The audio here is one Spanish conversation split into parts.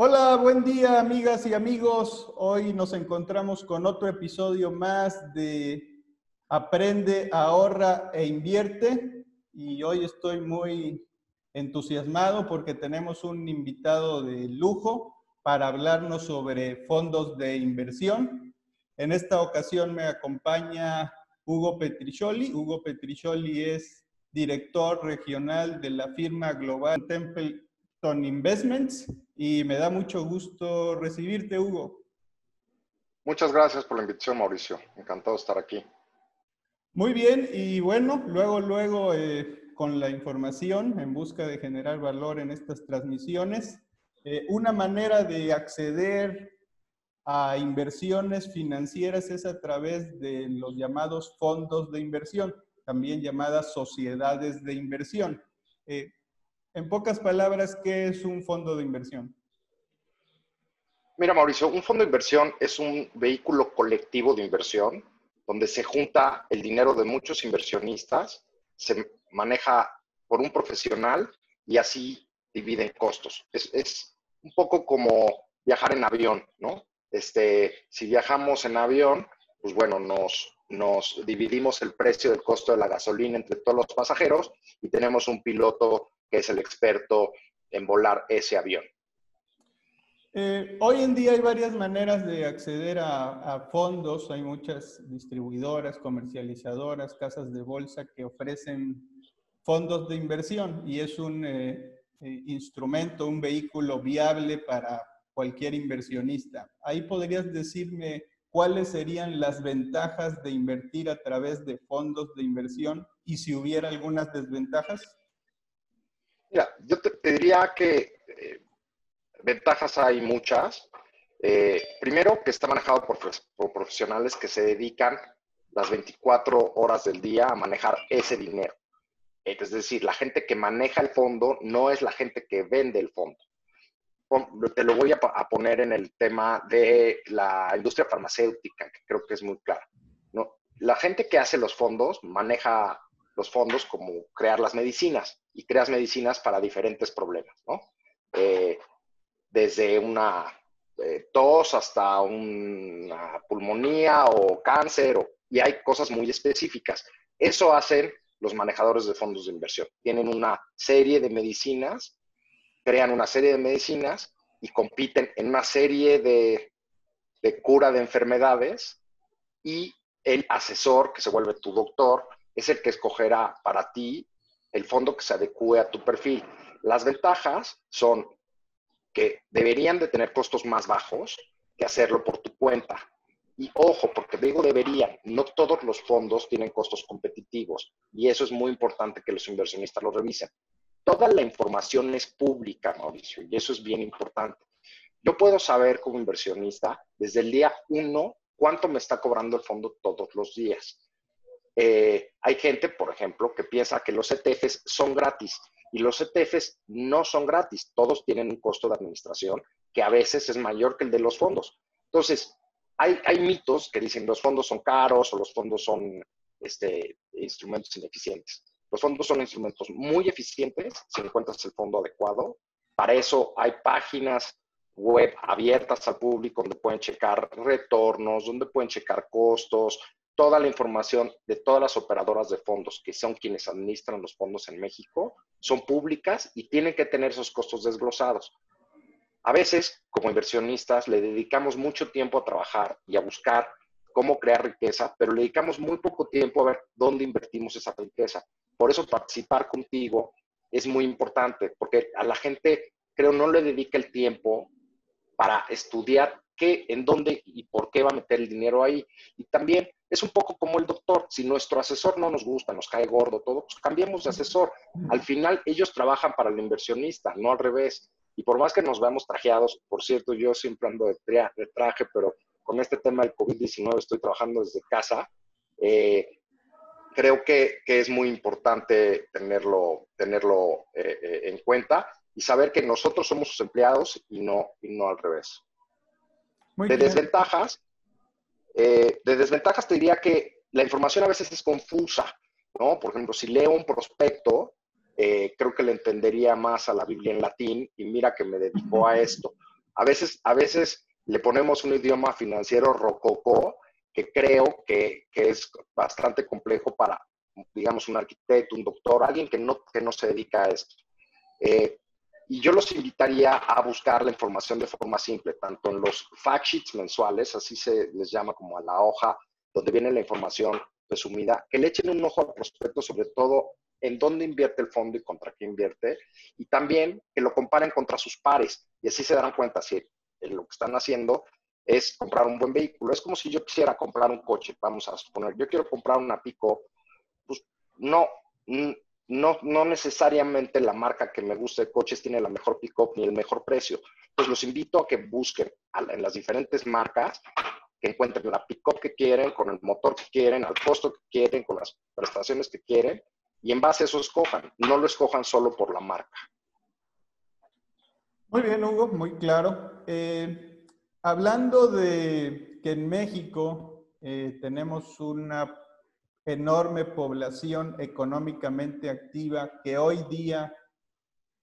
Hola, buen día amigas y amigos. Hoy nos encontramos con otro episodio más de Aprende, ahorra e invierte. Y hoy estoy muy entusiasmado porque tenemos un invitado de lujo para hablarnos sobre fondos de inversión. En esta ocasión me acompaña Hugo Petricioli. Hugo Petricioli es director regional de la firma global Templeton Investments y me da mucho gusto recibirte, Hugo. Muchas gracias por la invitación, Mauricio. Encantado de estar aquí. Muy bien, y bueno, luego, luego, eh, con la información en busca de generar valor en estas transmisiones, eh, una manera de acceder a inversiones financieras es a través de los llamados fondos de inversión, también llamadas sociedades de inversión. Eh, en pocas palabras, ¿qué es un fondo de inversión? Mira, Mauricio, un fondo de inversión es un vehículo colectivo de inversión donde se junta el dinero de muchos inversionistas, se maneja por un profesional y así dividen costos. Es, un poco como viajar en avión, ¿no? Este, si viajamos en avión, pues bueno, nos, nos dividimos el precio del costo de la gasolina entre todos los pasajeros y tenemos un piloto que es el experto en volar ese avión. Eh, hoy en día hay varias maneras de acceder a, fondos. Hay muchas distribuidoras, comercializadoras, casas de bolsa que ofrecen fondos de inversión y es un eh, eh, instrumento, un vehículo viable para cualquier inversionista. Ahí podrías decirme cuáles serían las ventajas de invertir a través de fondos de inversión y si hubiera algunas desventajas. Mira, yo te, diría que ventajas hay muchas. Eh, primero, que está manejado por, profesionales que se dedican las 24 horas del día a manejar ese dinero. Es decir, la gente que maneja el fondo no es la gente que vende el fondo. Te lo voy a, poner en el tema de la industria farmacéutica, que creo que es muy claro. ¿no? La gente que hace los fondos maneja los fondos como crear las medicinas y creas medicinas para diferentes problemas. ¿no? Eh, desde una eh, tos hasta una pulmonía o cáncer, y hay cosas muy específicas. Eso hacen los manejadores de fondos de inversión. Tienen una serie de medicinas, crean una serie de medicinas y compiten en una serie de, de cura de enfermedades y el asesor, que se vuelve tu doctor, es el que escogerá para ti el fondo que se adecue a tu perfil. Las ventajas son que deberían de tener costos más bajos que hacerlo por tu cuenta. Y ojo, porque digo deberían, no todos los fondos tienen costos competitivos y eso es muy importante que los inversionistas lo revisen. Toda la información es pública, Mauricio, y eso es bien importante. Yo puedo saber como inversionista desde el día uno cuánto me está cobrando el fondo todos los días. Eh, hay gente, por ejemplo, que piensa que los ETFs son gratis y los ETFs no son gratis, todos tienen un costo de administración que a veces es mayor que el de los fondos. Entonces, hay, mitos que dicen los fondos son caros o los fondos son este, instrumentos ineficientes. Los fondos son instrumentos muy eficientes si encuentras el fondo adecuado. Para eso hay páginas web abiertas al público donde pueden checar retornos, donde pueden checar costos, toda la información de todas las operadoras de fondos, que son quienes administran los fondos en México, son públicas y tienen que tener esos costos desglosados. A veces, como inversionistas, le dedicamos mucho tiempo a trabajar y a buscar cómo crear riqueza, pero le dedicamos muy poco tiempo a ver dónde invertimos esa riqueza. Por eso participar contigo es muy importante, porque a la gente, creo, no le dedica el tiempo para estudiar qué, en dónde y por qué va a meter el dinero ahí. Y también es un poco como el doctor. Si nuestro asesor no nos gusta, nos cae gordo, todo, pues cambiemos de asesor. Al final, ellos trabajan para el inversionista, no al revés. Y por más que nos veamos trajeados, por cierto, yo siempre ando de, traje, pero con este tema del COVID-19 estoy trabajando desde casa. Eh, creo que, es muy importante tenerlo, tenerlo eh, eh, en cuenta y saber que nosotros somos sus empleados y no, y no al revés. De desventajas, eh, de desventajas te diría que la información a veces es confusa, ¿no? Por ejemplo, si leo un prospecto, eh, creo que le entendería más a la Biblia en latín y mira que me dedico a esto. A veces, a veces le ponemos un idioma financiero rococó que creo que, es bastante complejo para, digamos, un arquitecto, un doctor, alguien que no, que no se dedica a esto. Eh, y yo los invitaría a buscar la información de forma simple, tanto en los fact sheets mensuales, así se les llama como a la hoja donde viene la información resumida, que le echen un ojo al prospecto, sobre todo en dónde invierte el fondo y contra qué invierte, y también que lo comparen contra sus pares, y así se darán cuenta si lo que están haciendo es comprar un buen vehículo. Es como si yo quisiera comprar un coche, vamos a suponer, yo quiero comprar una Pico, pues no, no, no necesariamente la marca que me gusta de coches tiene la mejor pick-up ni el mejor precio. Pues los invito a que busquen en las diferentes marcas, que encuentren la pick-up que quieren, con el motor que quieren, al costo que quieren, con las prestaciones que quieren, y en base a eso escojan. No lo escojan solo por la marca. Muy bien, Hugo, muy claro. Eh, hablando de que en México eh, tenemos una enorme población económicamente activa que hoy día,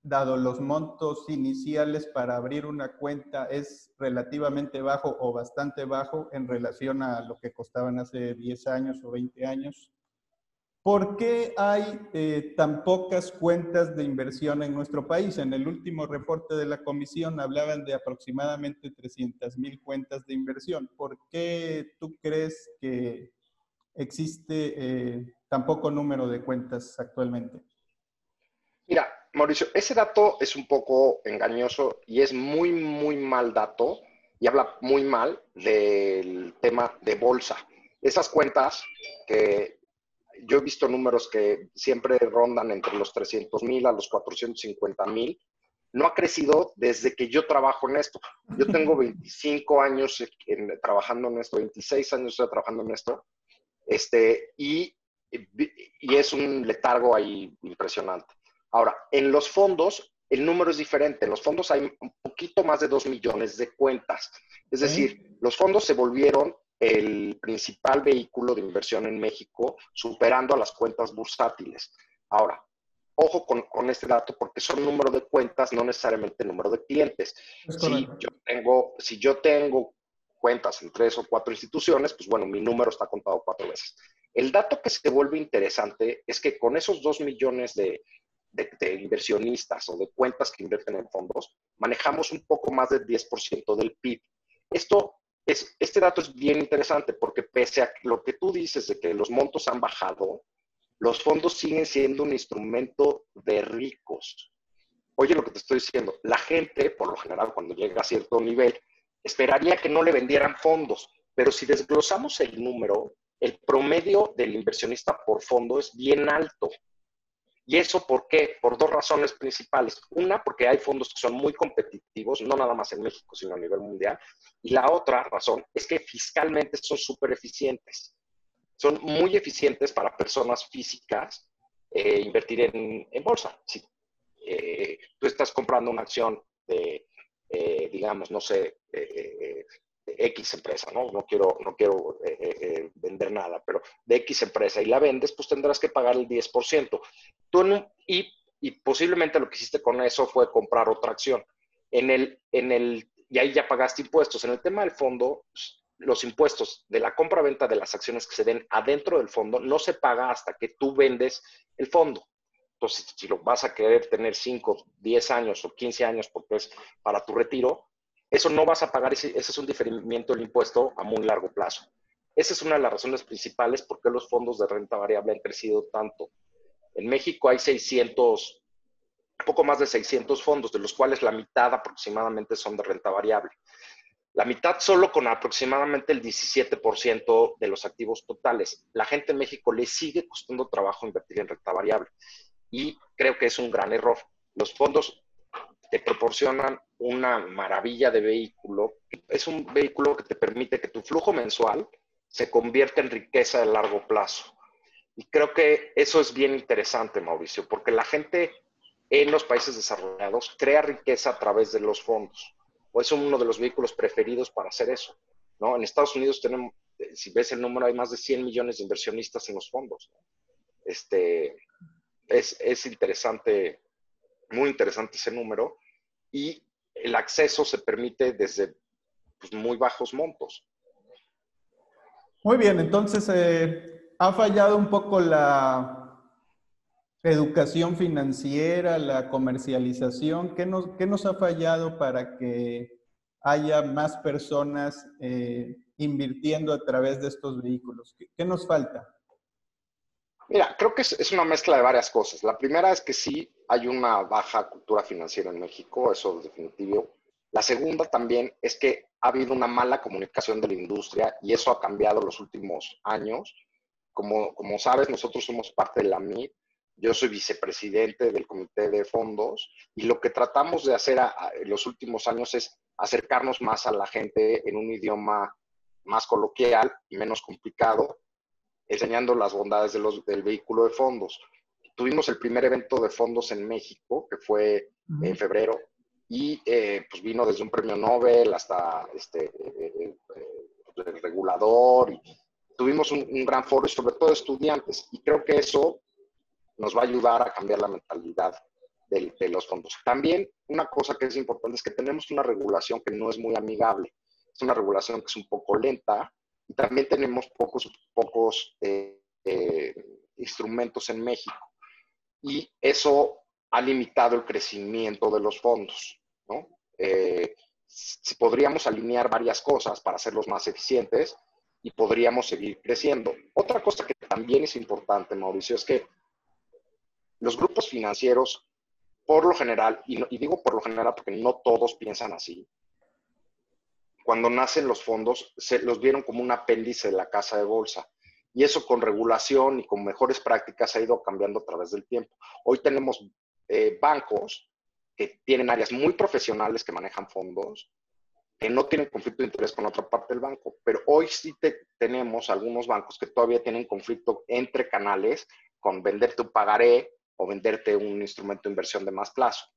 dado los montos iniciales para abrir una cuenta, es relativamente bajo o bastante bajo en relación a lo que costaban hace 10 años o 20 años. ¿Por qué hay eh, tan pocas cuentas de inversión en nuestro país? En el último reporte de la comisión hablaban de aproximadamente 300 mil cuentas de inversión. ¿Por qué tú crees que existe eh, tan poco número de cuentas actualmente? Mira, Mauricio, ese dato es un poco engañoso y es muy, muy mal dato y habla muy mal del tema de bolsa. Esas cuentas que yo he visto números que siempre rondan entre los 300 mil a los 450 mil, no ha crecido desde que yo trabajo en esto. Yo tengo 25 años trabajando en esto, 26 años trabajando en esto, este, y, y es un letargo ahí impresionante. Ahora, en los fondos, el número es diferente. En los fondos hay un poquito más de 2 millones de cuentas. Es decir, los fondos se volvieron el principal vehículo de inversión en México, superando a las cuentas bursátiles. Ahora, ojo con, con, este dato porque son número de cuentas, no necesariamente número de clientes. Si yo, tengo, si yo tengo cuentas en tres o cuatro instituciones, pues bueno, mi número está contado cuatro veces. El dato que se vuelve interesante es que con esos dos millones de, inversionistas o de cuentas que invierten en fondos, manejamos un poco más del 10% del PIB. Esto es, este dato es bien interesante porque pese a lo que tú dices de que los montos han bajado, los fondos siguen siendo un instrumento de ricos. Oye lo que te estoy diciendo, la gente, por lo general, cuando llega a cierto nivel, esperaría que no le vendieran fondos, pero si desglosamos el número, el promedio del inversionista por fondo es bien alto. ¿Y eso por qué? Por dos razones principales. Una, porque hay fondos que son muy competitivos, no nada más en México, sino a nivel mundial. Y la otra razón es que fiscalmente son súper eficientes. Son muy eficientes para personas físicas eh, invertir en, bolsa. Si eh, tú estás comprando una acción de eh, digamos, no sé, eh, eh, X empresa, ¿no? No quiero, no quiero vender nada, pero de X empresa y la vendes, pues tendrás que pagar el 10%. Tú y, y, posiblemente lo que hiciste con eso fue comprar otra acción. En el, en el, y ahí ya pagaste impuestos. En el tema del fondo, los impuestos de la compra-venta de las acciones que se den adentro del fondo no se paga hasta que tú vendes el fondo. Entonces, si lo vas a querer tener 5, 10 años o 15 años porque es para tu retiro, eso no vas a pagar, ese, ese es un diferimiento del impuesto a muy largo plazo. Esa es una de las razones principales por qué los fondos de renta variable han crecido tanto. En México hay 600, poco más de 600 fondos, de los cuales la mitad aproximadamente son de renta variable. La mitad solo con aproximadamente el 17% de los activos totales. La gente en México le sigue costando trabajo invertir en renta variable y creo que es un gran error. Los fondos te proporcionan una maravilla de vehículo. Es un vehículo que te permite que tu flujo mensual se convierta en riqueza de largo plazo. Y creo que eso es bien interesante, Mauricio, porque la gente en los países desarrollados crea riqueza a través de los fondos. O es uno de los vehículos preferidos para hacer eso. ¿no? En Estados Unidos tenemos, si ves el número, hay más de 100 millones de inversionistas en los fondos. Este, es, interesante, muy interesante ese número. Y el acceso se permite desde pues, muy bajos montos. Muy bien, entonces eh, ha fallado un poco la educación financiera, la comercialización. ¿Qué nos, ha fallado para que haya más personas eh, invirtiendo a través de estos vehículos? ¿Qué, nos falta? Mira, creo que es, es, una mezcla de varias cosas. La primera es que sí hay una baja cultura financiera en México, eso es definitivo. La segunda también es que ha habido una mala comunicación de la industria y eso ha cambiado los últimos años. Como, como sabes, nosotros somos parte de la MIT. Yo soy vicepresidente del comité de fondos y lo que tratamos de hacer en los últimos años es acercarnos más a la gente en un idioma más coloquial y menos complicado, enseñando las bondades de los, del vehículo de fondos. Tuvimos el primer evento de fondos en México, que fue en febrero, y eh, pues vino desde un premio Nobel hasta este, eh, eh, el regulador. Y tuvimos un, gran foro y sobre todo estudiantes. Y creo que eso nos va a ayudar a cambiar la mentalidad de, de, los fondos. También una cosa que es importante es que tenemos una regulación que no es muy amigable. Es una regulación que es un poco lenta también tenemos pocos, pocos instrumentos en México. Y eso ha limitado el crecimiento de los fondos. ¿no? Eh, si podríamos alinear varias cosas para hacerlos más eficientes y podríamos seguir creciendo. Otra cosa que también es importante, Mauricio, es que los grupos financieros, por lo general, y digo por lo general porque no todos piensan así, cuando nacen los fondos, se los vieron como un apéndice de la casa de bolsa. Y eso con regulación y con mejores prácticas ha ido cambiando a través del tiempo. Hoy tenemos eh, bancos que tienen áreas muy profesionales que manejan fondos, que no tienen conflicto de interés con otra parte del banco. Pero hoy sí tenemos algunos bancos que todavía tienen conflicto entre canales con venderte un pagaré o venderte un instrumento de inversión de más plazo.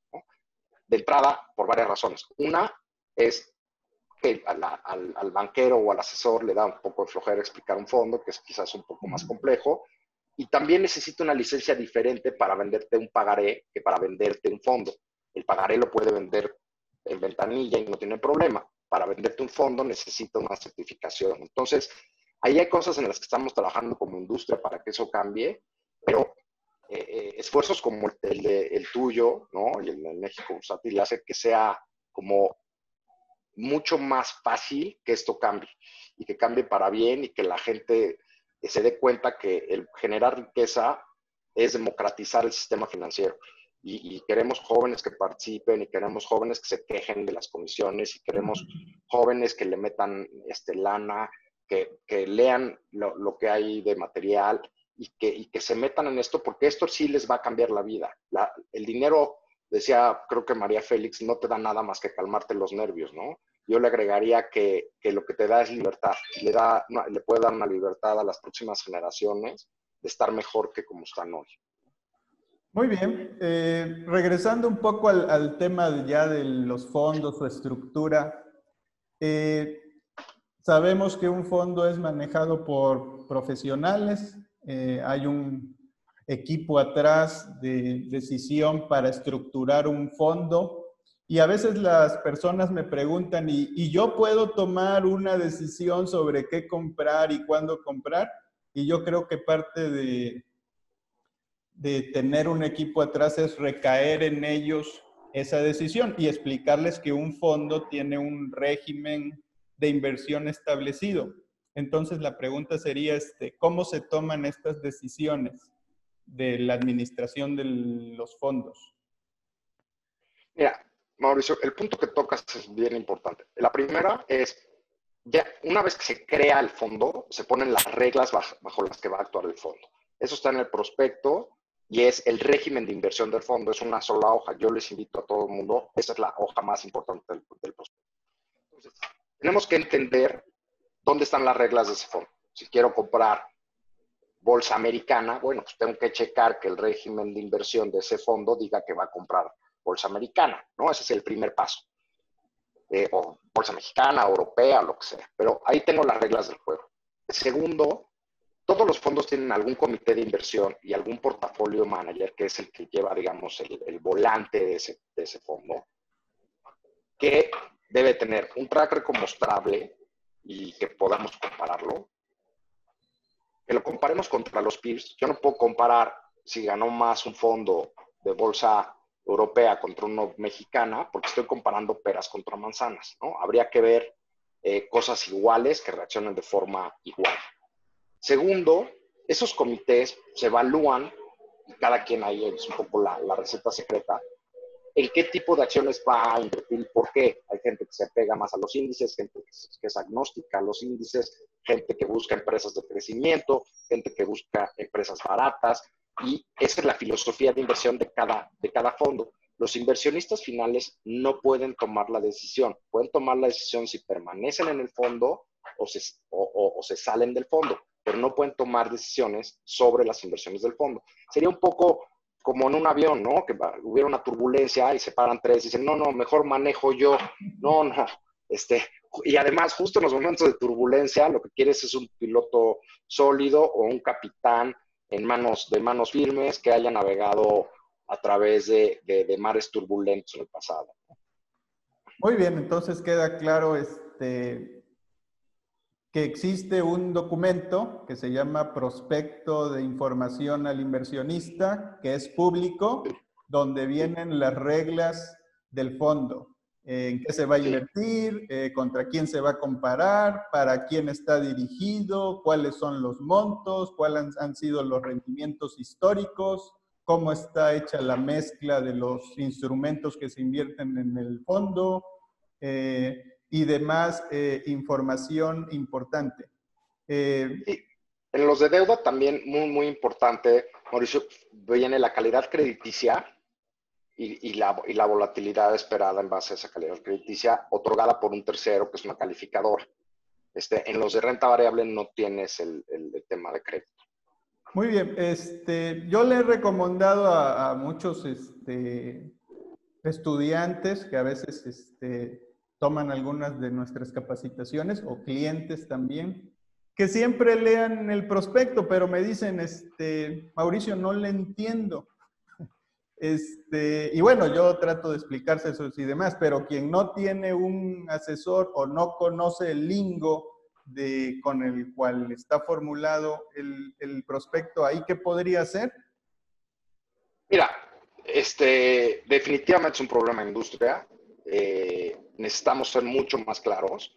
De entrada, por varias razones. Una es que al, banquero o al asesor le da un poco de flojera explicar un fondo, que es quizás un poco más complejo, y también necesita una licencia diferente para venderte un pagaré que para venderte un fondo. El pagaré lo puede vender en ventanilla y no tiene problema. Para venderte un fondo necesita una certificación. Entonces, ahí hay cosas en las que estamos trabajando como industria para que eso cambie, pero eh, eh, esfuerzos como el, de, el, tuyo, ¿no? Y el de México Bursátil hace que sea como mucho más fácil que esto cambie y que cambie para bien y que la gente se dé cuenta que el generar riqueza es democratizar el sistema financiero. Y, queremos jóvenes que participen y queremos jóvenes que se quejen de las comisiones y queremos jóvenes que le metan este, lana, que, que lean lo, que hay de material y que, se metan en esto porque esto sí les va a cambiar la vida. El dinero, decía creo que María Félix, no te da nada más que calmarte los nervios, ¿no? Yo le agregaría que, lo que te da es libertad. Le, da, le puede dar una libertad a las próximas generaciones de estar mejor que como están hoy. Muy bien. Eh, regresando un poco al, tema ya de los fondos, su estructura. Eh, sabemos que un fondo es manejado por profesionales. Eh, hay un equipo atrás de decisión para estructurar un fondo y a veces las personas me preguntan, ¿y, yo puedo tomar una decisión sobre qué comprar y cuándo comprar? Y yo creo que parte de, de tener un equipo atrás es recaer en ellos esa decisión y explicarles que un fondo tiene un régimen de inversión establecido. Entonces la pregunta sería, este, ¿cómo se toman estas decisiones de la administración de los fondos? Mira, Mauricio, el punto que tocas es bien importante. La primera es, ya una vez que se crea el fondo, se ponen las reglas bajo, las que va a actuar el fondo. Eso está en el prospecto y es el régimen de inversión del fondo. Es una sola hoja. Yo les invito a todo el mundo, esa es la hoja más importante del, del prospecto. Entonces, tenemos que entender dónde están las reglas de ese fondo. Si quiero comprar bolsa americana, bueno, pues tengo que checar que el régimen de inversión de ese fondo diga que va a comprar bolsa americana, ¿no? Ese es el primer paso. Eh, o bolsa mexicana, europea, lo que sea. Pero ahí tengo las reglas del juego. Segundo, todos los fondos tienen algún comité de inversión y algún portafolio manager que es el que lleva, digamos, el, volante de ese, de ese fondo. que debe tener un track record mostrable y que podamos compararlo. Que lo comparemos contra los peers. Yo no puedo comparar si ganó más un fondo de bolsa europea contra uno mexicana, porque estoy comparando peras contra manzanas, ¿no? Habría que ver eh, cosas iguales que reaccionen de forma igual. Segundo, esos comités se evalúan, y cada quien ahí es un poco la, la receta secreta, en qué tipo de acciones va a invertir por qué. Hay gente que se apega más a los índices, gente que es agnóstica a los índices, gente que busca empresas de crecimiento, gente que busca empresas baratas, y esa es la filosofía de inversión de cada, de cada fondo. Los inversionistas finales no pueden tomar la decisión. Pueden tomar la decisión si permanecen en el fondo o se, o, se salen del fondo, pero no pueden tomar decisiones sobre las inversiones del fondo. Sería un poco como en un avión, ¿no? Que hubiera una turbulencia y se paran tres y dicen, no, no, mejor manejo yo. No, no. Este, y además, justo en los momentos de turbulencia, lo que quieres es un piloto sólido o un capitán en manos, de manos firmes que haya navegado a través de, mares turbulentos en el pasado. Muy bien, entonces queda claro este, que existe un documento que se llama Prospecto de Información al Inversionista, que es público, donde vienen las reglas del fondo en qué se va a invertir, eh, contra quién se va a comparar, para quién está dirigido, cuáles son los montos, cuáles han, sido los rendimientos históricos, cómo está hecha la mezcla de los instrumentos que se invierten en el fondo eh, y demás eh, información importante. en los de deuda también muy, muy importante, Mauricio, viene la calidad crediticia y, la, y, la, volatilidad esperada en base a esa calidad crediticia otorgada por un tercero que es una calificadora. Este, en los de renta variable no tienes el, el, tema de crédito. Muy bien, este, yo le he recomendado a, a muchos este, estudiantes que a veces este, toman algunas de nuestras capacitaciones o clientes también, que siempre lean el prospecto, pero me dicen, este, Mauricio, no le entiendo. Este, y bueno, yo trato de explicarse eso y demás, pero quien no tiene un asesor o no conoce el lingo de, con el cual está formulado el, prospecto, ¿ahí qué podría hacer? Mira, este, definitivamente es un problema de industria. Eh, necesitamos ser mucho más claros.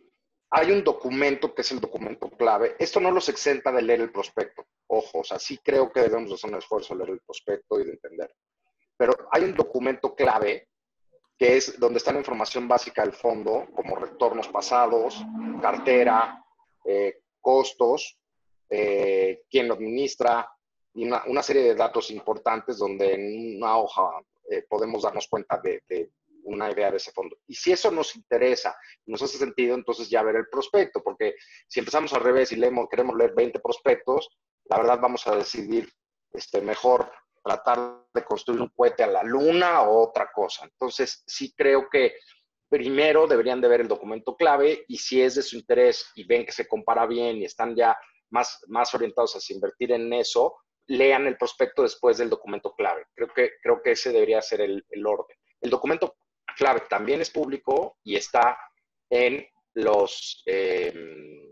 Hay un documento que es el documento clave. Esto no los exenta de leer el prospecto. Ojo, o sea, sí creo que debemos hacer un esfuerzo de leer el prospecto y de entender pero hay un documento clave que es donde está la información básica del fondo, como retornos pasados, cartera, eh, costos, eh, quién lo administra, y una, serie de datos importantes donde en una hoja eh, podemos darnos cuenta de, una idea de ese fondo. Y si eso nos interesa, nos hace sentido, entonces ya ver el prospecto, porque si empezamos al revés y leemos, queremos leer 20 prospectos, la verdad vamos a decidir este, mejor tratar de construir un cohete a la luna o otra cosa. Entonces, sí creo que primero deberían de ver el documento clave y si es de su interés y ven que se compara bien y están ya más, más orientados a invertir en eso, lean el prospecto después del documento clave. Creo que, creo que ese debería ser el, orden. El documento clave también es público y está en los... Em,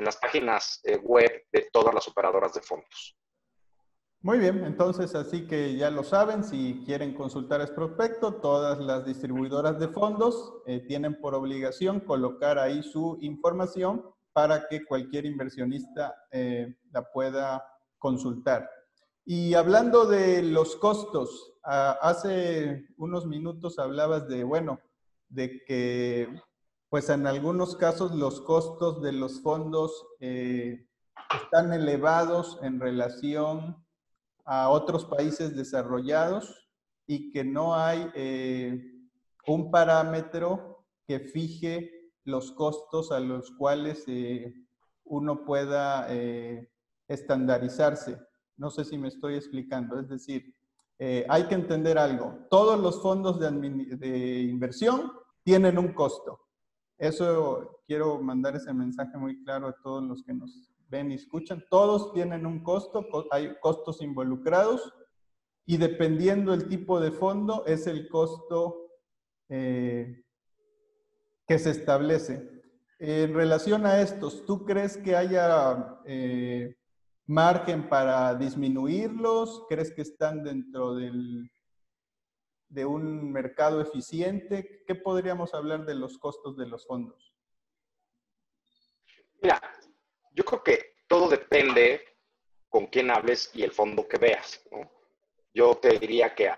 en las páginas eh, web de todas las operadoras de fondos. Muy bien, entonces así que ya lo saben, si quieren consultar el prospecto, todas las distribuidoras de fondos eh, tienen por obligación colocar ahí su información para que cualquier inversionista eh, la pueda consultar. Y hablando de los costos, hace unos minutos hablabas de, bueno, de que pues en algunos casos los costos de los fondos eh, están elevados en relación a otros países desarrollados y que no hay eh, un parámetro que fije los costos a los cuales eh, uno pueda eh, estandarizarse. No sé si me estoy explicando. Es decir, hay que entender algo. Todos los fondos de, de inversión tienen un costo. Eso quiero mandar ese mensaje muy claro a todos los que nos ven y escuchan, todos tienen un costo, hay costos involucrados y dependiendo el tipo de fondo es el costo eh, que se establece. En relación a estos, ¿tú crees que haya eh, margen para disminuirlos? ¿Crees que están dentro del, de un mercado eficiente? ¿Qué podríamos hablar de los costos de los fondos? Mira, yo creo que todo depende con quién hables y el fondo que veas. Yo te diría que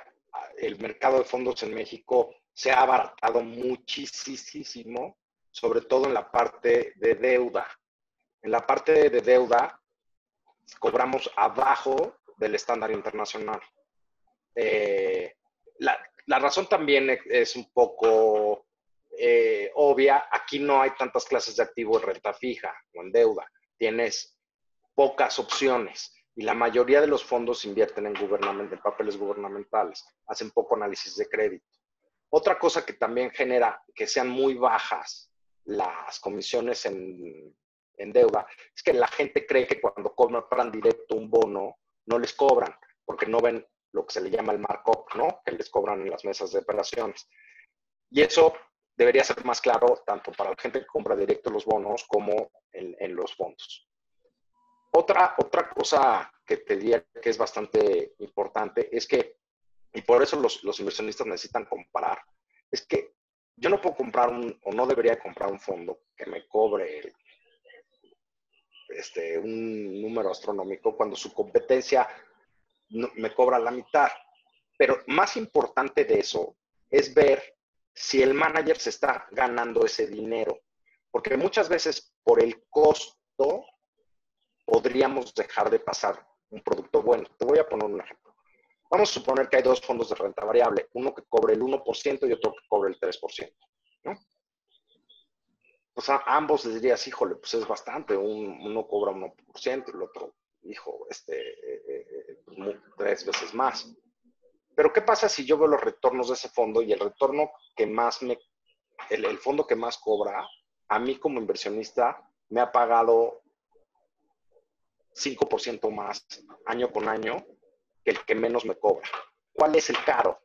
el mercado de fondos en México se ha abaratado muchísimo, sobre todo en la parte de deuda. En la parte de deuda cobramos abajo del estándar internacional. Eh, la, razón también es un poco eh, obvia. Aquí no hay tantas clases de activo en renta fija o en deuda. Tienes pocas opciones y la mayoría de los fondos invierten en, en papeles gubernamentales, hacen poco análisis de crédito. Otra cosa que también genera que sean muy bajas las comisiones en, en deuda es que la gente cree que cuando compran directo un bono no les cobran porque no ven lo que se le llama el markup, ¿no? Que les cobran en las mesas de operaciones. Y eso debería ser más claro tanto para la gente que compra directo los bonos como en, los fondos. Otra, otra cosa que te diría que es bastante importante es que, y por eso los, los inversionistas necesitan comparar, es que yo no puedo comprar un, o no debería comprar un fondo que me cobre este, un número astronómico cuando su competencia me cobra la mitad. Pero más importante de eso es ver si el manager se está ganando ese dinero. Porque muchas veces por el costo podríamos dejar de pasar un producto bueno. Te voy a poner un ejemplo. Vamos a suponer que hay dos fondos de renta variable, uno que cobre el 1% y otro que cobre el 3%. ¿no? Pues a ambos les dirías, híjole, pues es bastante, uno cobra 1% y el otro, hijo, este, eh, eh, eh, tres veces más. Pero ¿qué pasa si yo veo los retornos de ese fondo y el retorno que más me, el fondo que más cobra, a mí como inversionista me ha pagado 5% más año con año que el que menos me cobra. ¿Cuál es el caro?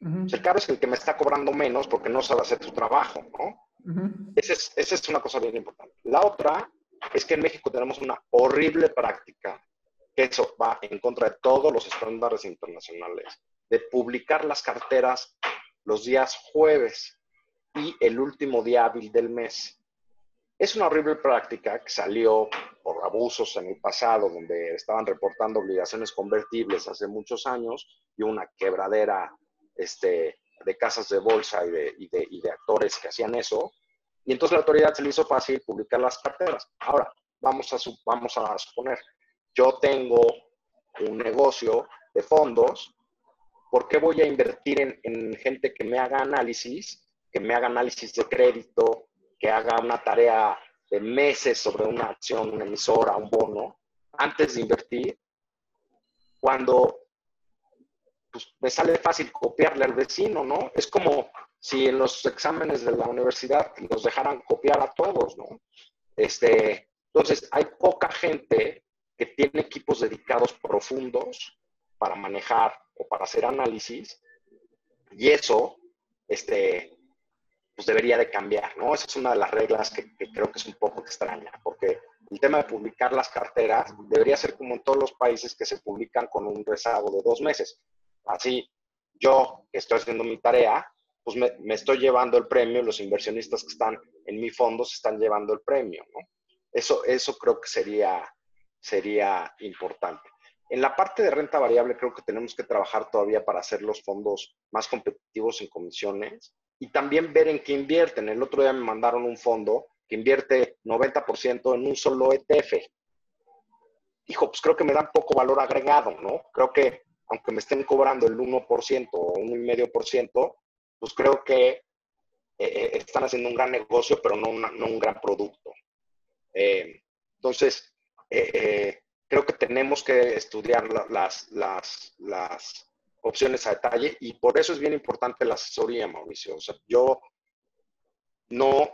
El caro es el que me está cobrando menos porque no sabe hacer su trabajo, ¿no? esa, es, una cosa bien importante. La otra es que en México tenemos una horrible práctica, eso va en contra de todos los estándares internacionales, de publicar las carteras los días jueves y el último día hábil del mes. Es una horrible práctica que salió por abusos en el pasado, donde estaban reportando obligaciones convertibles hace muchos años y una quebradera este, de casas de bolsa y de, y, de, actores que hacían eso. Y entonces la autoridad se le hizo fácil publicar las carteras. Ahora, vamos a, vamos a suponer, yo tengo un negocio de fondos, ¿por qué voy a invertir en, en gente que me haga análisis, que me haga análisis de crédito, que haga una tarea de meses sobre una acción, una emisora, un bono, antes de invertir, cuando pues, me sale fácil copiarle al vecino, ¿no? Es como si en los exámenes de la universidad nos dejaran copiar a todos, ¿no? Este, entonces, hay poca gente que tiene equipos dedicados profundos para manejar o para hacer análisis, y eso, este, pues debería de cambiar, ¿no? Esa es una de las reglas que, creo que es un poco extraña, porque el tema de publicar las carteras debería ser como en todos los países que se publican con un rezago de dos meses. Así, yo que estoy haciendo mi tarea, pues me, me, estoy llevando el premio, los inversionistas que están en mi fondo se están llevando el premio, ¿no? Eso, eso creo que sería, sería importante. En la parte de renta variable creo que tenemos que trabajar todavía para hacer los fondos más competitivos en comisiones y también ver en qué invierten. El otro día me mandaron un fondo que invierte 90% en un solo ETF. Dijo, pues creo que me dan poco valor agregado, ¿no? Creo que aunque me estén cobrando el 1% o 1,5%, pues creo que eh, eh, están haciendo un gran negocio, pero no, no un gran producto. Eh, entonces, creo que tenemos que estudiar las, opciones a detalle y por eso es bien importante la asesoría, Mauricio. O sea, yo no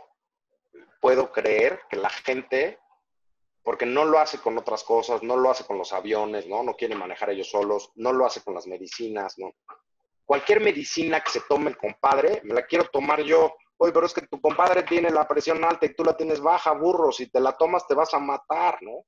puedo creer que la gente, porque no lo hace con otras cosas, no lo hace con los aviones, ¿no? No quiere manejar ellos solos, no lo hace con las medicinas, ¿no? Cualquier medicina que se tome el compadre, me la quiero tomar yo oye, pero es que tu compadre tiene la presión alta y tú la tienes baja, burro, si te la tomas te vas a matar, ¿no?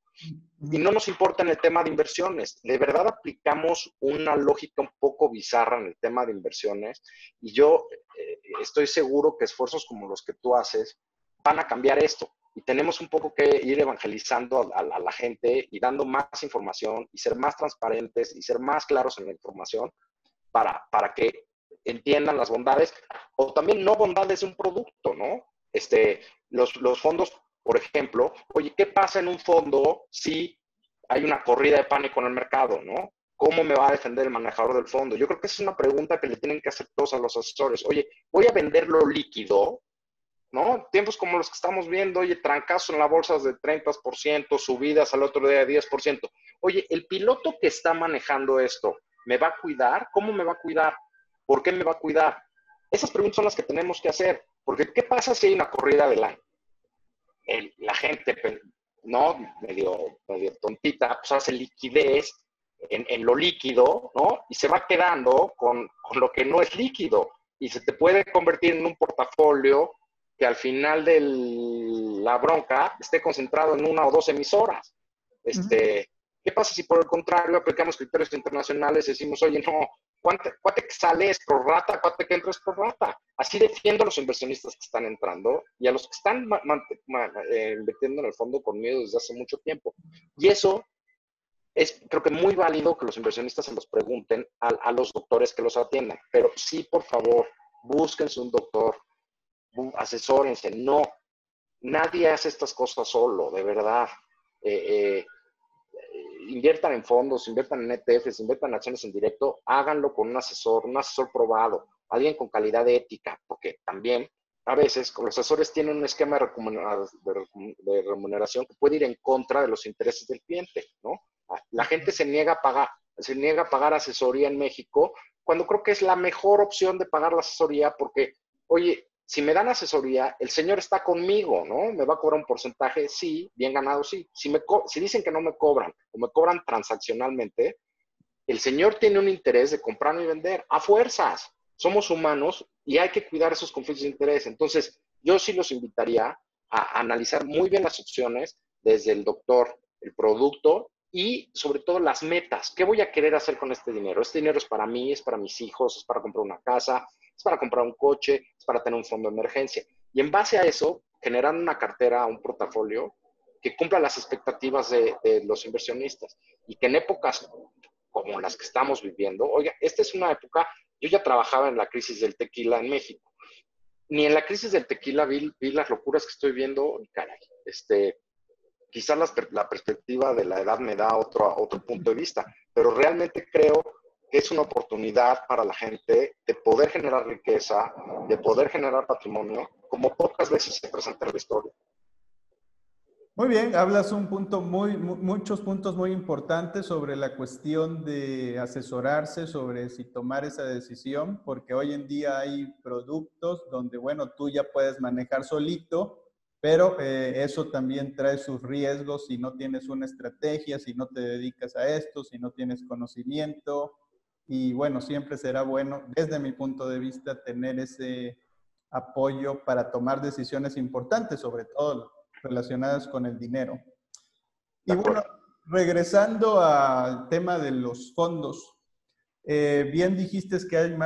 Y no nos importa en el tema de inversiones. De verdad aplicamos una lógica un poco bizarra en el tema de inversiones y yo eh, estoy seguro que esfuerzos como los que tú haces van a cambiar esto. Y tenemos un poco que ir evangelizando a, la gente y dando más información y ser más transparentes y ser más claros en la información para, para que entiendan las bondades o también no bondades de un producto, ¿no? Este, los, los fondos, por ejemplo, oye, ¿qué pasa en un fondo si hay una corrida de pánico en el mercado, ¿no? ¿Cómo me va a defender el manejador del fondo? Yo creo que esa es una pregunta que le tienen que hacer todos a los asesores. Oye, ¿voy a venderlo líquido? ¿No? Tiempos como los que estamos viendo, oye, trancazo en las bolsas de 30%, subidas al otro día de 10%. Oye, el piloto que está manejando esto, ¿me va a cuidar? ¿Cómo me va a cuidar? ¿Por qué me va a cuidar? Esas preguntas son las que tenemos que hacer. Porque, ¿qué pasa si hay una corrida del año? la gente, ¿no? Medio, medio tontita, pues hace liquidez en, lo líquido, ¿no? Y se va quedando con, lo que no es líquido. Y se te puede convertir en un portafolio que al final de la bronca esté concentrado en una o dos emisoras. Este, ¿Qué pasa si por el contrario aplicamos criterios internacionales y decimos, oye, no, ¿cuánto, que sale es por rata, cuánto que entra es por rata? Así defiendo a los inversionistas que están entrando y a los que están eh, invirtiendo en el fondo con miedo desde hace mucho tiempo. Y eso es, creo que muy válido que los inversionistas se los pregunten a, los doctores que los atiendan, pero sí, por favor, búsquense un doctor, asesórense, no, nadie hace estas cosas solo, de verdad. Eh, eh, inviertan en fondos, inviertan en ETFs, inviertan en acciones en directo, háganlo con un asesor, un asesor probado, alguien con calidad de ética, porque también a veces los asesores tienen un esquema de remuneración que puede ir en contra de los intereses del cliente, ¿no? La gente se niega a pagar, se niega a pagar asesoría en México cuando creo que es la mejor opción de pagar la asesoría porque, oye, si me dan asesoría, el señor está conmigo, ¿no? ¿Me va a cobrar un porcentaje? Sí, bien ganado, sí. Si, me si dicen que no me cobran o me cobran transaccionalmente, el señor tiene un interés de comprar y vender a fuerzas. Somos humanos y hay que cuidar esos conflictos de interés. Entonces, yo sí los invitaría a analizar muy bien las opciones desde el doctor, el producto y sobre todo las metas. ¿Qué voy a querer hacer con este dinero? Este dinero es para mí, es para mis hijos, es para comprar una casa, es para comprar un coche, es para tener un fondo de emergencia. Y en base a eso, generar una cartera, un portafolio que cumpla las expectativas de, los inversionistas y que en épocas como las que estamos viviendo, oiga, esta es una época, yo ya trabajaba en la crisis del tequila en México. Ni en la crisis del tequila vi, vi las locuras que estoy viendo, caray, este, quizás la, perspectiva de la edad me da otro, otro punto de vista, pero realmente creo es una oportunidad para la gente de poder generar riqueza, de poder generar patrimonio, como pocas veces se presenta en la historia. Muy bien, hablas un punto muy, muchos puntos muy importantes sobre la cuestión de asesorarse, sobre si tomar esa decisión, porque hoy en día hay productos donde, bueno, tú ya puedes manejar solito, pero eh, eso también trae sus riesgos si no tienes una estrategia, si no te dedicas a esto, si no tienes conocimiento, y bueno, siempre será bueno, desde mi punto de vista, tener ese apoyo para tomar decisiones importantes, sobre todo relacionadas con el dinero. Y bueno, regresando al tema de los fondos, eh, bien dijiste que hay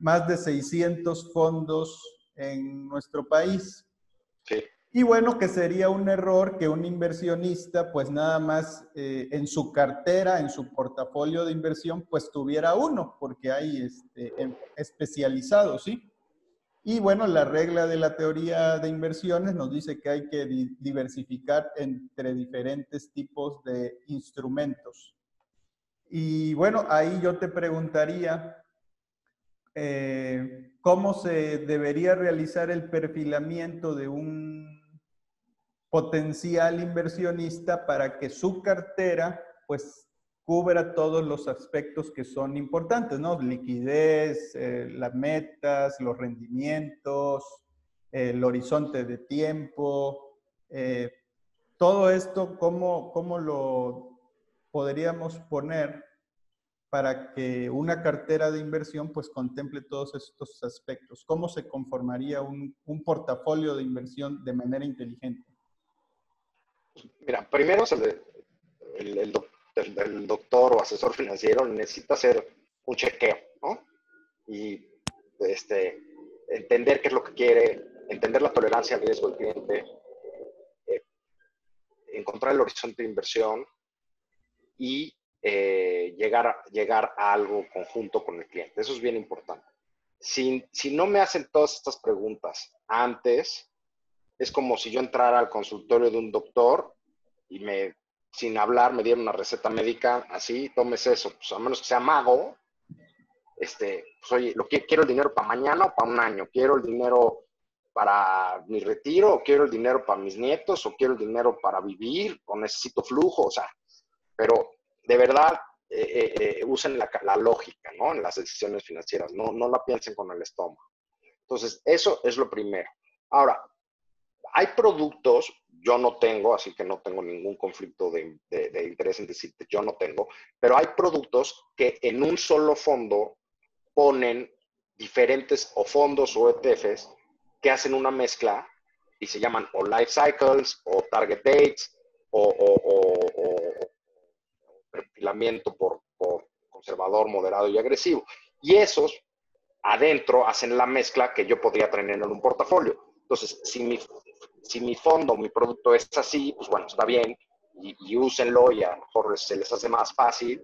más de 600 fondos en nuestro país. Sí. Y bueno, que sería un error que un inversionista, pues nada más eh, en su cartera, en su portafolio de inversión, pues tuviera uno, porque hay este, em, especializados, ¿sí? Y bueno, la regla de la teoría de inversiones nos dice que hay que diversificar entre diferentes tipos de instrumentos. Y bueno, ahí yo te preguntaría, eh, ¿cómo se debería realizar el perfilamiento de un potencial inversionista para que su cartera pues cubra todos los aspectos que son importantes, ¿no? Liquidez, eh, las metas, los rendimientos, el horizonte de tiempo, eh, todo esto, ¿cómo, ¿cómo lo podríamos poner para que una cartera de inversión pues contemple todos estos aspectos? ¿Cómo se conformaría un, un portafolio de inversión de manera inteligente? Mira, primero el, el, doctor o asesor financiero necesita hacer un chequeo, ¿no? Y este, entender qué es lo que quiere, entender la tolerancia al riesgo del cliente, eh, encontrar el horizonte de inversión y eh, llegar, llegar a algo conjunto con el cliente. Eso es bien importante. Si, si no me hacen todas estas preguntas antes, es como si yo entrara al consultorio de un doctor y me, sin hablar, me diera una receta médica, así, tomes eso, pues a menos que sea mago, este, pues oye, lo que, quiero el dinero para mañana o para un año, quiero el dinero para mi retiro, o quiero el dinero para mis nietos, o quiero el dinero para vivir, o necesito flujo, o sea, pero de verdad eh, eh, eh, usen la, lógica, ¿no? En las decisiones financieras, no, no la piensen con el estómago. Entonces, eso es lo primero. Ahora, hay productos, yo no tengo, así que no tengo ningún conflicto de, de, interés en decirte, yo no tengo, pero hay productos que en un solo fondo ponen diferentes o fondos o ETFs que hacen una mezcla y se llaman o life cycles o target dates o, perfilamiento por, conservador, moderado y agresivo. Y esos adentro hacen la mezcla que yo podría tener en un portafolio. Entonces, si mi, si mi fondo, mi producto es así, pues bueno, está bien y, úsenlo y a lo mejor se les hace más fácil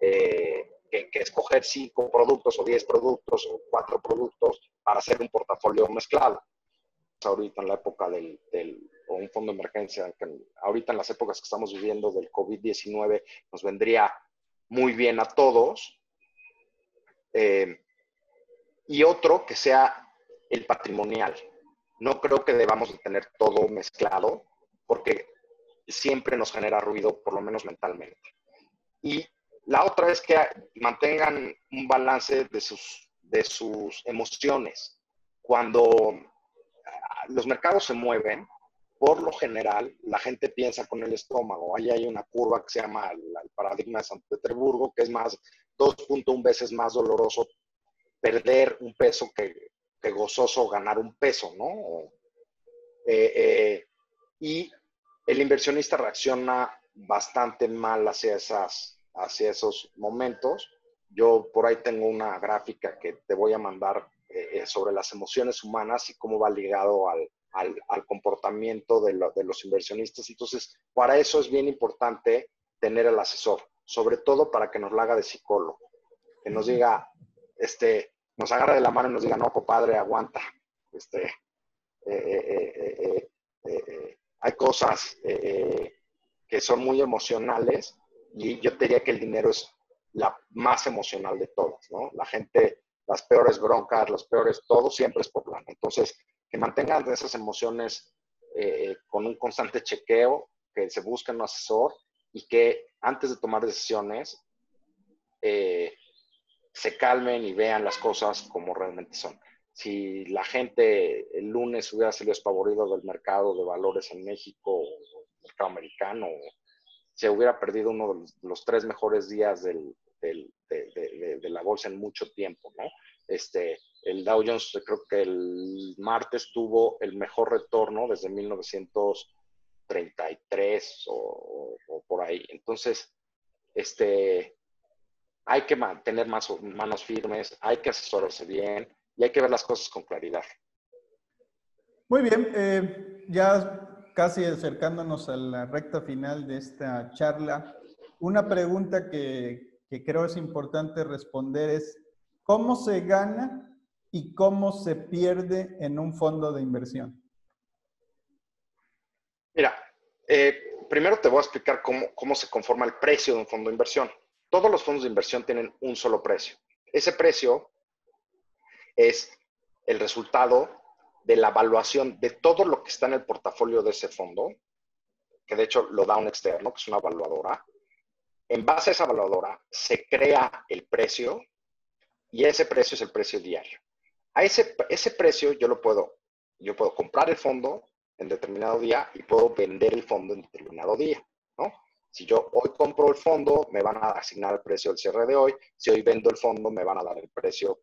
eh, que, escoger cinco productos o diez productos o cuatro productos para hacer un portafolio mezclado. Ahorita en la época del o un fondo de emergencia, ahorita en las épocas que estamos viviendo del COVID-19 nos vendría muy bien a todos. Eh, y otro que sea el patrimonial. No creo que debamos de tener todo mezclado porque siempre nos genera ruido, por lo menos mentalmente. Y la otra es que mantengan un balance de sus, de sus emociones. Cuando ah, los mercados se mueven, por lo general, la gente piensa con el estómago. Ahí hay una curva que se llama el, paradigma de San Petersburgo, que es más 2.1 veces más doloroso perder un peso que, gozoso ganar un peso, ¿no? Eh, eh, y el inversionista reacciona bastante mal hacia, esas, hacia esos momentos. Yo por ahí tengo una gráfica que te voy a mandar eh, sobre las emociones humanas y cómo va ligado al, al, comportamiento de, los inversionistas. Entonces, para eso es bien importante tener el asesor, sobre todo para que nos la haga de psicólogo, que nos diga, este, nos agarre de la mano y nos diga, no, compadre, aguanta. Este, eh, eh, eh, hay cosas que son muy emocionales y yo te diría que el dinero es la más emocional de todas, ¿no? La gente, las peores broncas, los peores, todo siempre es por plano. Entonces, que mantengan esas emociones con un constante chequeo, que se busquen un asesor y que antes de tomar decisiones eh, se calmen y vean las cosas como realmente son. Si la gente el lunes hubiera salido espavorido del mercado de valores en México o mercado americano, se hubiera perdido uno de los, tres mejores días de, la bolsa en mucho tiempo, ¿no? Este, el Dow Jones creo que el martes tuvo el mejor retorno desde 1933 o, por ahí. Entonces, este, hay que mantener más manos firmes, hay que asesorarse bien y hay que ver las cosas con claridad. Muy bien, eh, ya casi acercándonos a la recta final de esta charla, una pregunta que, que creo es importante responder es, ¿cómo se gana y cómo se pierde en un fondo de inversión? Mira, eh, primero te voy a explicar cómo, cómo se conforma el precio de un fondo de inversión. Todos los fondos de inversión tienen un solo precio. Ese precio es el resultado de la evaluación de todo lo que está en el portafolio de ese fondo, que de hecho lo da un externo, que es una evaluadora. En base a esa evaluadora se crea el precio y ese precio es el precio diario. A ese, ese precio yo lo puedo, yo puedo comprar el fondo en determinado día y puedo vender el fondo en determinado día, ¿no? Si yo hoy compro el fondo, me van a asignar el precio del cierre de hoy. Si hoy vendo el fondo, me van a dar el precio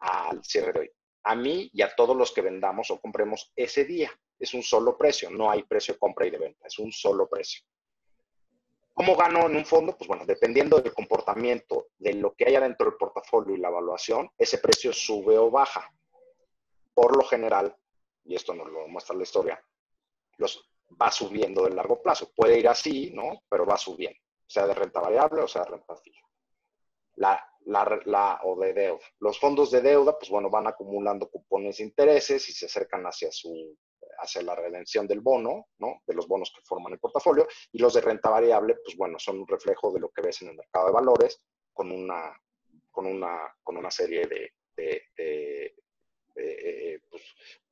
al cierre de hoy. A mí y a todos los que vendamos o compremos ese día. Es un solo precio, no hay precio de compra y de venta, es un solo precio. ¿Cómo gano en un fondo? Pues bueno, dependiendo del comportamiento de lo que haya dentro del portafolio y la evaluación, ese precio sube o baja. Por lo general, y esto nos lo muestra la historia, los va subiendo de largo plazo. Puede ir así, ¿no? Pero va subiendo, sea de renta variable o sea de renta fija. La, la, la, o de deuda. Los fondos de deuda, pues bueno, van acumulando cupones de intereses y se acercan hacia su hacia la redención del bono, ¿no? De los bonos que forman el portafolio. Y los de renta variable, pues bueno, son un reflejo de lo que ves en el mercado de valores con una, con una, con una serie de, de, eh, pues,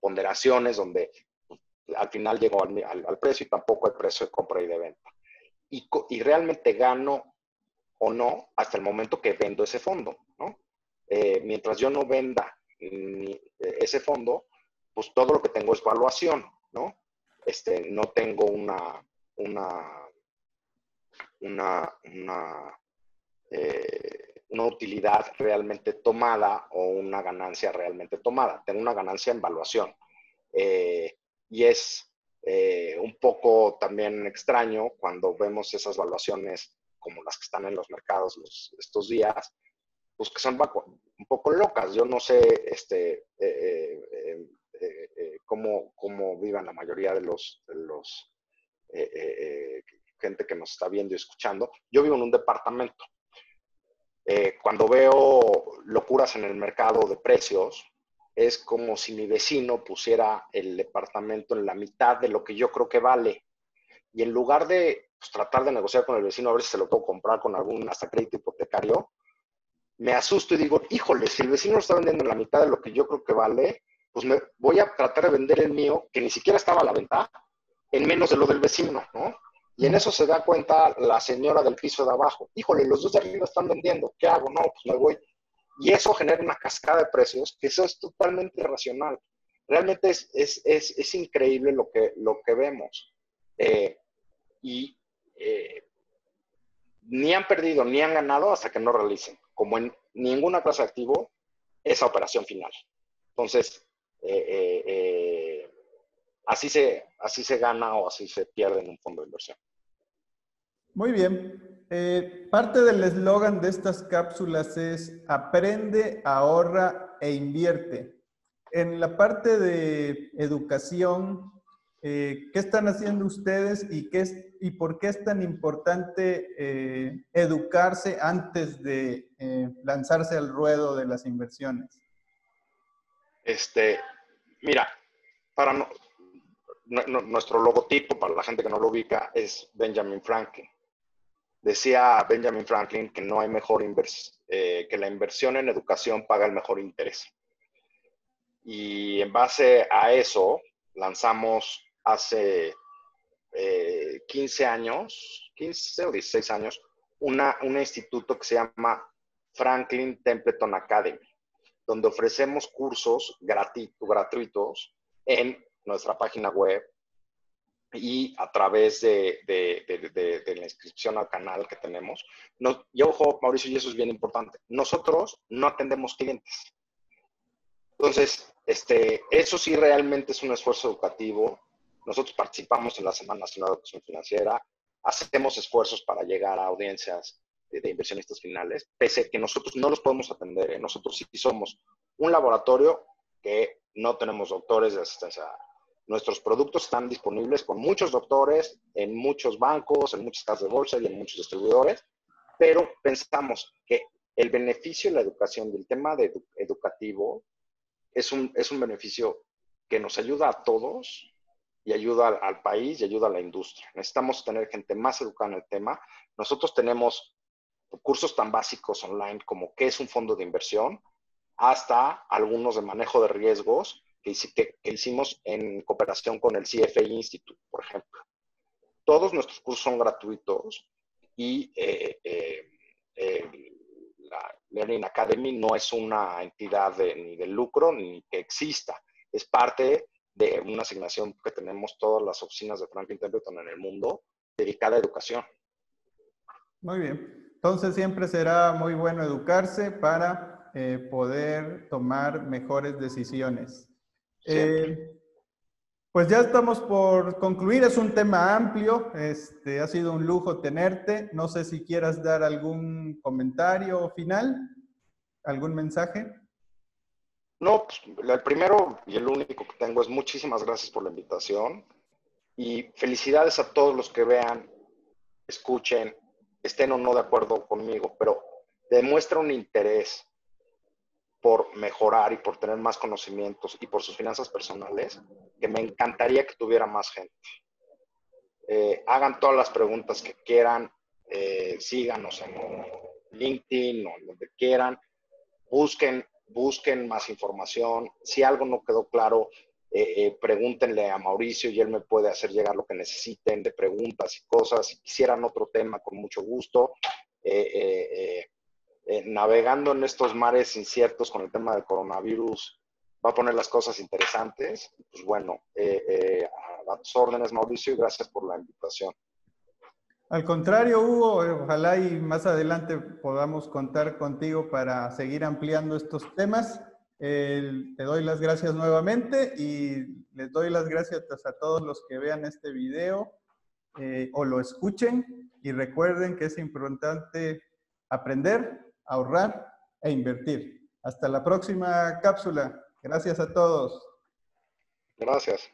ponderaciones donde al final llegó al, precio y tampoco hay precio de compra y de venta. Y, y, realmente gano o no hasta el momento que vendo ese fondo, ¿no? Eh, mientras yo no venda ese fondo, pues todo lo que tengo es valuación, ¿no? Este, no tengo una, una, una, una, eh, una utilidad realmente tomada o una ganancia realmente tomada. Tengo una ganancia en valuación. Eh, y es eh, un poco también extraño cuando vemos esas valuaciones como las que están en los mercados estos días, pues que son un poco locas. Yo no sé este, eh, eh, cómo, cómo, vivan la mayoría de los, de los gente que nos está viendo y escuchando. Yo vivo en un departamento. cuando veo locuras en el mercado de precios, es como si mi vecino pusiera el departamento en la mitad de lo que yo creo que vale. Y en lugar de pues, tratar de negociar con el vecino a ver si se lo puedo comprar con algún hasta crédito hipotecario, me asusto y digo, híjole, si el vecino lo está vendiendo en la mitad de lo que yo creo que vale, pues me voy a tratar de vender el mío, que ni siquiera estaba a la venta, en menos de lo del vecino, ¿no? Y en eso se da cuenta la señora del piso de abajo. Híjole, los dos de arriba están vendiendo. ¿Qué hago? No, pues me voy y eso genera una cascada de precios, que eso es totalmente irracional. Realmente es, es, es, es increíble lo que, lo que vemos. Eh, y eh, ni han perdido ni han ganado hasta que no realicen, como en ninguna clase de activo, esa operación final. Entonces, eh, así, se, así se gana o así se pierde en un fondo de inversión. Muy bien. Eh, parte del eslogan de estas cápsulas es aprende, ahorra e invierte. En la parte de educación, eh, ¿qué están haciendo ustedes y, qué es, y por qué es tan importante eh, educarse antes de lanzarse al ruedo de las inversiones? Este, mira, para nuestro logotipo, para la gente que no lo ubica, es Benjamin Franklin. Decía Benjamin Franklin que no hay mejor eh, que la inversión en educación paga el mejor interés. Y en base a eso, lanzamos hace 15 eh, años, 15 o 16 años, una, un instituto que se llama Franklin Templeton Academy, donde ofrecemos cursos gratuitos en nuestra página web y a través de, la inscripción al canal que tenemos. No, y ojo, Mauricio, y eso es bien importante, nosotros no atendemos clientes. Entonces, este, eso sí realmente es un esfuerzo educativo. Nosotros participamos en la Semana Nacional de Educación Financiera, hacemos esfuerzos para llegar a audiencias de, inversionistas finales, pese a que nosotros no los podemos atender. ¿eh? Nosotros sí somos un laboratorio que no tenemos doctores de asistencia Nuestros productos están disponibles con muchos doctores, en muchos bancos, en muchas casas de bolsa y en muchos distribuidores, pero pensamos que el beneficio de la educación, del tema de educativo, es un, es un beneficio que nos ayuda a todos y ayuda al, al, país y ayuda a la industria. Necesitamos tener gente más educada en el tema. Nosotros tenemos cursos tan básicos online como qué es un fondo de inversión, hasta algunos de manejo de riesgos que, hicimos en cooperación con el CFA Institute, por ejemplo. Todos nuestros cursos son gratuitos y eh, eh, la Learning Academy no es una entidad ni de lucro ni que exista. Es parte de una asignación que tenemos todas las oficinas de Franklin Templeton en el mundo dedicada a educación. Muy bien. Entonces siempre será muy bueno educarse para eh, poder tomar mejores decisiones. Eh, pues ya estamos por concluir, es un tema amplio, este, ha sido un lujo tenerte. No sé si quieras dar algún comentario final, algún mensaje. No, pues, el primero y el único que tengo es muchísimas gracias por la invitación y felicidades a todos los que vean, escuchen, estén o no de acuerdo conmigo, pero demuestra un interés por mejorar y por tener más conocimientos y por sus finanzas personales, que me encantaría que tuviera más gente. Eh, hagan todas las preguntas que quieran, eh, síganos en LinkedIn o donde quieran, busquen, busquen más información. Si algo no quedó claro, eh, pregúntenle a Mauricio y él me puede hacer llegar lo que necesiten de preguntas y cosas. Si quisieran otro tema, con mucho gusto. Eh, navegando en estos mares inciertos con el tema del coronavirus, va a poner las cosas interesantes. Pues bueno, eh, eh, a tus órdenes, Mauricio, y gracias por la invitación. Al contrario, Hugo, ojalá y más adelante podamos contar contigo para seguir ampliando estos temas. te doy las gracias nuevamente y les doy las gracias a todos los que vean este video o lo escuchen y recuerden que es importante aprender ahorrar e invertir. Hasta la próxima cápsula. Gracias a todos. Gracias.